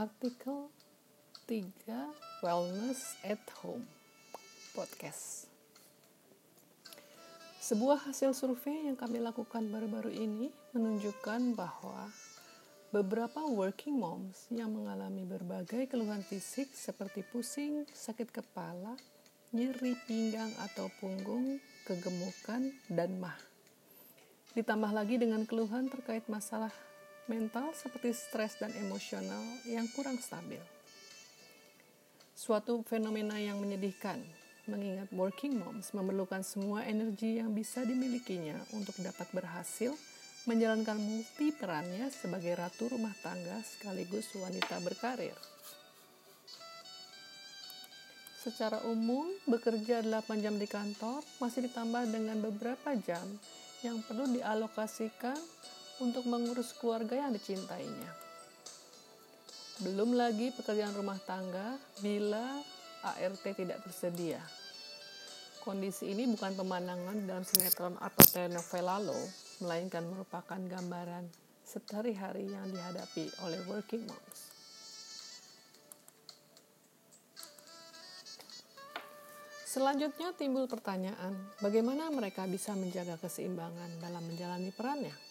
Artikel 3 Wellness at Home Podcast Sebuah hasil survei yang kami lakukan baru-baru ini menunjukkan bahwa beberapa working moms yang mengalami berbagai keluhan fisik seperti pusing, sakit kepala, nyeri pinggang atau punggung, kegemukan, dan mah. Ditambah lagi dengan keluhan terkait masalah mental seperti stres dan emosional yang kurang stabil. Suatu fenomena yang menyedihkan, mengingat working moms memerlukan semua energi yang bisa dimilikinya untuk dapat berhasil menjalankan multi perannya sebagai ratu rumah tangga sekaligus wanita berkarir. Secara umum, bekerja 8 jam di kantor masih ditambah dengan beberapa jam yang perlu dialokasikan untuk mengurus keluarga yang dicintainya. Belum lagi pekerjaan rumah tangga bila ART tidak tersedia. Kondisi ini bukan pemandangan dalam sinetron atau telenovela lo, melainkan merupakan gambaran sehari-hari yang dihadapi oleh working moms. Selanjutnya timbul pertanyaan, bagaimana mereka bisa menjaga keseimbangan dalam menjalani perannya?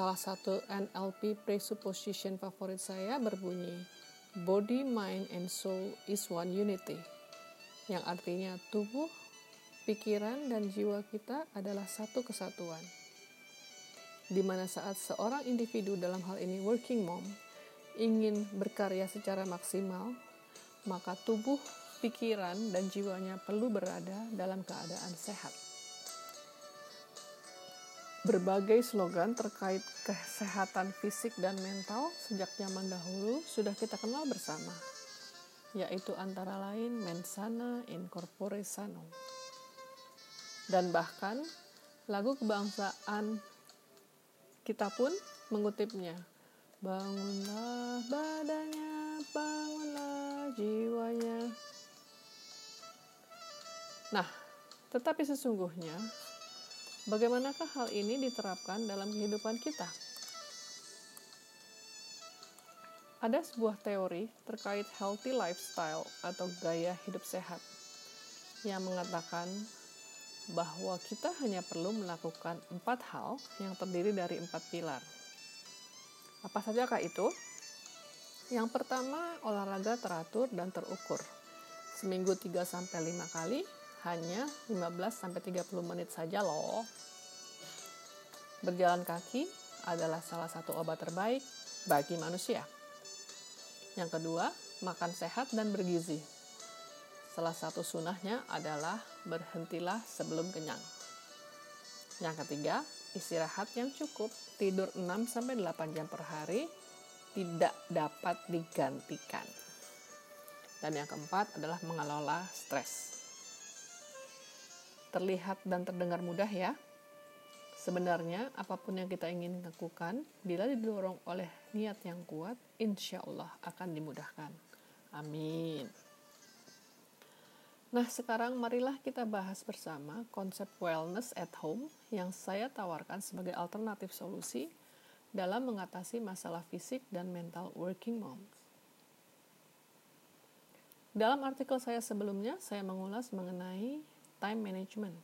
Salah satu NLP presupposition favorit saya berbunyi Body, Mind, and Soul is one unity yang artinya tubuh, pikiran, dan jiwa kita adalah satu kesatuan. Di mana saat seorang individu dalam hal ini working mom ingin berkarya secara maksimal, maka tubuh, pikiran, dan jiwanya perlu berada dalam keadaan sehat. Berbagai slogan terkait kesehatan fisik dan mental sejak zaman dahulu sudah kita kenal bersama, yaitu antara lain mensana in corpore sano. Dan bahkan lagu kebangsaan kita pun mengutipnya. Bangunlah badannya, bangunlah jiwanya. Nah, tetapi sesungguhnya Bagaimanakah hal ini diterapkan dalam kehidupan kita? Ada sebuah teori terkait healthy lifestyle atau gaya hidup sehat yang mengatakan bahwa kita hanya perlu melakukan empat hal yang terdiri dari empat pilar. Apa sajakah itu? Yang pertama, olahraga teratur dan terukur. Seminggu 3-5 kali hanya 15-30 menit saja loh. Berjalan kaki adalah salah satu obat terbaik bagi manusia. Yang kedua, makan sehat dan bergizi. Salah satu sunahnya adalah berhentilah sebelum kenyang. Yang ketiga, istirahat yang cukup, tidur 6-8 jam per hari, tidak dapat digantikan. Dan yang keempat adalah mengelola stres terlihat dan terdengar mudah ya. Sebenarnya apa pun yang kita ingin lakukan, bila didorong oleh niat yang kuat, insya Allah akan dimudahkan. Amin. Nah sekarang marilah kita bahas bersama konsep wellness at home yang saya tawarkan sebagai alternatif solusi dalam mengatasi masalah fisik dan mental working moms. Dalam artikel saya sebelumnya, saya mengulas mengenai time management.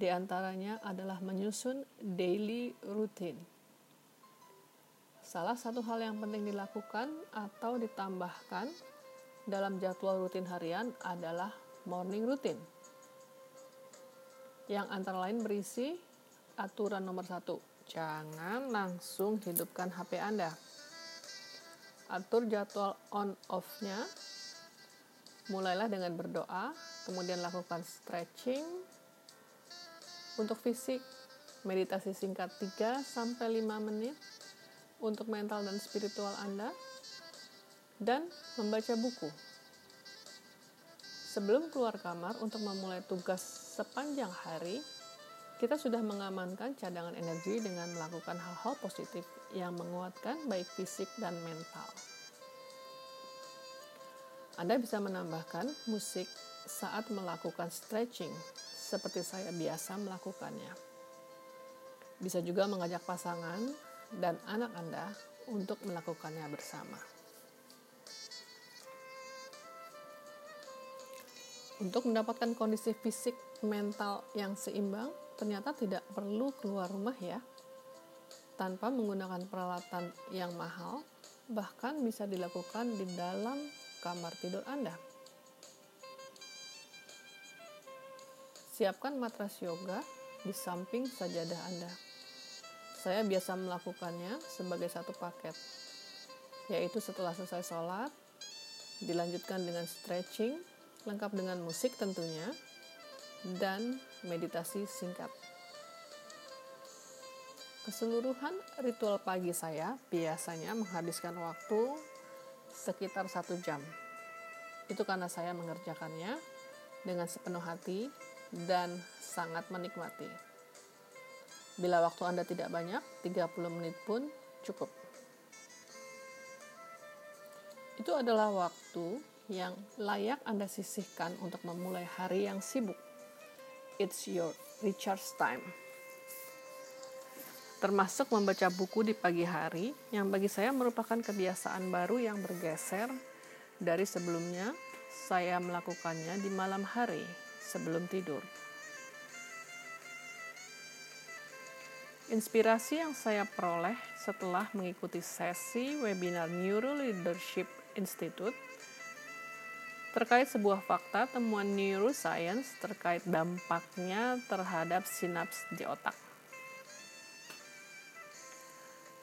Di antaranya adalah menyusun daily routine. Salah satu hal yang penting dilakukan atau ditambahkan dalam jadwal rutin harian adalah morning routine. Yang antara lain berisi aturan nomor satu, jangan langsung hidupkan HP Anda. Atur jadwal on-off-nya, mulailah dengan berdoa, kemudian lakukan stretching untuk fisik meditasi singkat 3 sampai 5 menit untuk mental dan spiritual Anda dan membaca buku. Sebelum keluar kamar untuk memulai tugas sepanjang hari, kita sudah mengamankan cadangan energi dengan melakukan hal-hal positif yang menguatkan baik fisik dan mental. Anda bisa menambahkan musik saat melakukan stretching seperti saya biasa melakukannya. Bisa juga mengajak pasangan dan anak Anda untuk melakukannya bersama. Untuk mendapatkan kondisi fisik mental yang seimbang, ternyata tidak perlu keluar rumah ya. Tanpa menggunakan peralatan yang mahal, bahkan bisa dilakukan di dalam kamar tidur Anda. Siapkan matras yoga di samping sajadah Anda. Saya biasa melakukannya sebagai satu paket, yaitu setelah selesai sholat, dilanjutkan dengan stretching, lengkap dengan musik tentunya, dan meditasi singkat. Keseluruhan ritual pagi saya biasanya menghabiskan waktu sekitar satu jam. Itu karena saya mengerjakannya dengan sepenuh hati dan sangat menikmati. Bila waktu Anda tidak banyak, 30 menit pun cukup. Itu adalah waktu yang layak Anda sisihkan untuk memulai hari yang sibuk. It's your recharge time. Termasuk membaca buku di pagi hari, yang bagi saya merupakan kebiasaan baru yang bergeser dari sebelumnya saya melakukannya di malam hari sebelum tidur. Inspirasi yang saya peroleh setelah mengikuti sesi webinar Neuro Leadership Institute terkait sebuah fakta temuan neuroscience terkait dampaknya terhadap sinaps di otak.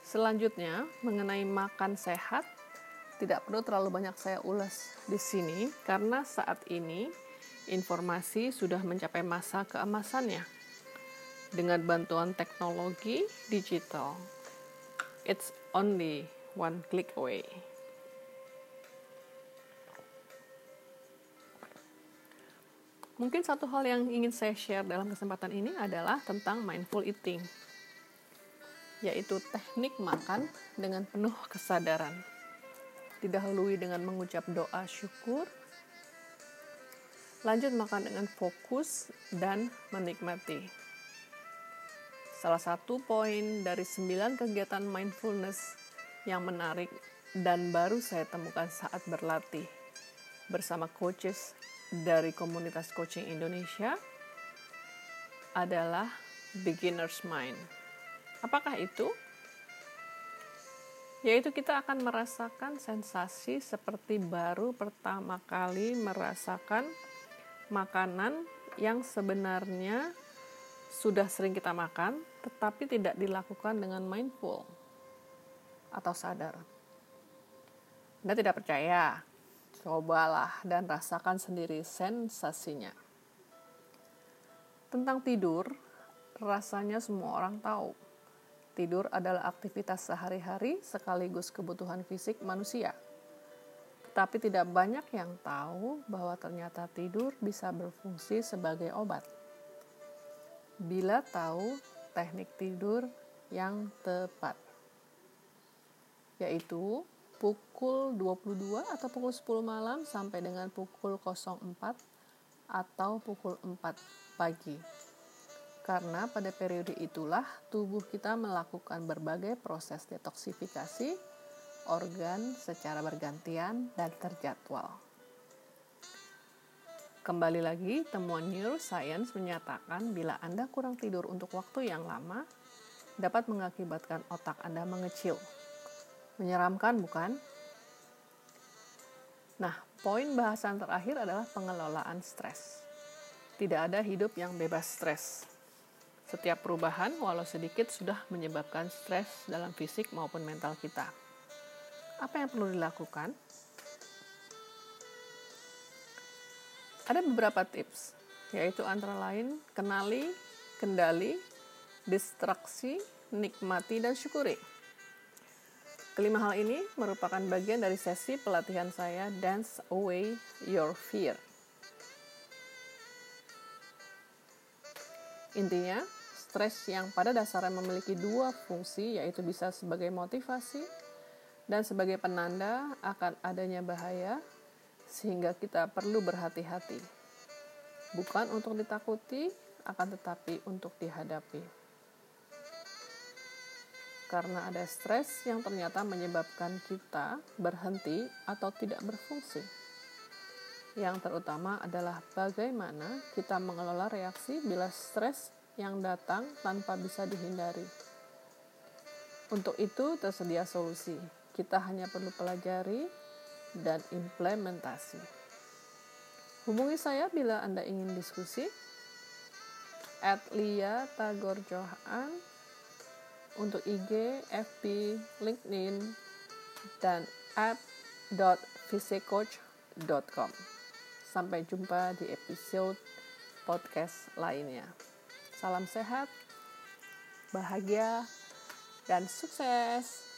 Selanjutnya, mengenai makan sehat, tidak perlu terlalu banyak saya ulas di sini karena saat ini informasi sudah mencapai masa keemasannya. Dengan bantuan teknologi digital, it's only one click away. Mungkin satu hal yang ingin saya share dalam kesempatan ini adalah tentang mindful eating, yaitu teknik makan dengan penuh kesadaran. Didahului dengan mengucap doa syukur, lanjut makan dengan fokus dan menikmati. Salah satu poin dari sembilan kegiatan mindfulness yang menarik dan baru saya temukan saat berlatih bersama coaches dari komunitas coaching Indonesia adalah beginner's mind. Apakah itu? Yaitu kita akan merasakan sensasi seperti baru pertama kali merasakan makanan yang sebenarnya sudah sering kita makan, tetapi tidak dilakukan dengan mindful atau sadar. Anda tidak percaya? Cobalah dan rasakan sendiri sensasinya. Tentang tidur, rasanya semua orang tahu. Tidur adalah aktivitas sehari-hari sekaligus kebutuhan fisik manusia. Tetapi tidak banyak yang tahu bahwa ternyata tidur bisa berfungsi sebagai obat. Bila tahu teknik tidur yang tepat, yaitu pukul 22 atau pukul 10 malam sampai dengan pukul 04 atau pukul 4 pagi. Karena pada periode itulah tubuh kita melakukan berbagai proses detoksifikasi organ secara bergantian dan terjadwal. Kembali lagi, temuan neuroscience menyatakan bila Anda kurang tidur untuk waktu yang lama, dapat mengakibatkan otak Anda mengecil Menyeramkan bukan? Nah, poin bahasan terakhir adalah pengelolaan stres. Tidak ada hidup yang bebas stres. Setiap perubahan, walau sedikit, sudah menyebabkan stres dalam fisik maupun mental kita. Apa yang perlu dilakukan? Ada beberapa tips, yaitu antara lain kenali, kendali, distraksi, nikmati, dan syukuri. Kelima hal ini merupakan bagian dari sesi pelatihan saya Dance Away Your Fear. Intinya, stres yang pada dasarnya memiliki dua fungsi, yaitu bisa sebagai motivasi dan sebagai penanda akan adanya bahaya, sehingga kita perlu berhati-hati. Bukan untuk ditakuti, akan tetapi untuk dihadapi. karena ada stres yang ternyata menyebabkan kita berhenti atau tidak berfungsi. Yang terutama adalah bagaimana kita mengelola reaksi bila stres yang datang tanpa bisa dihindari. Untuk itu tersedia solusi. Kita hanya perlu pelajari dan implementasi. Hubungi saya bila Anda ingin diskusi at Lia Tagor Johan untuk IG, FB, LinkedIn, dan app.physicoach.com. Sampai jumpa di episode podcast lainnya. Salam sehat, bahagia, dan sukses!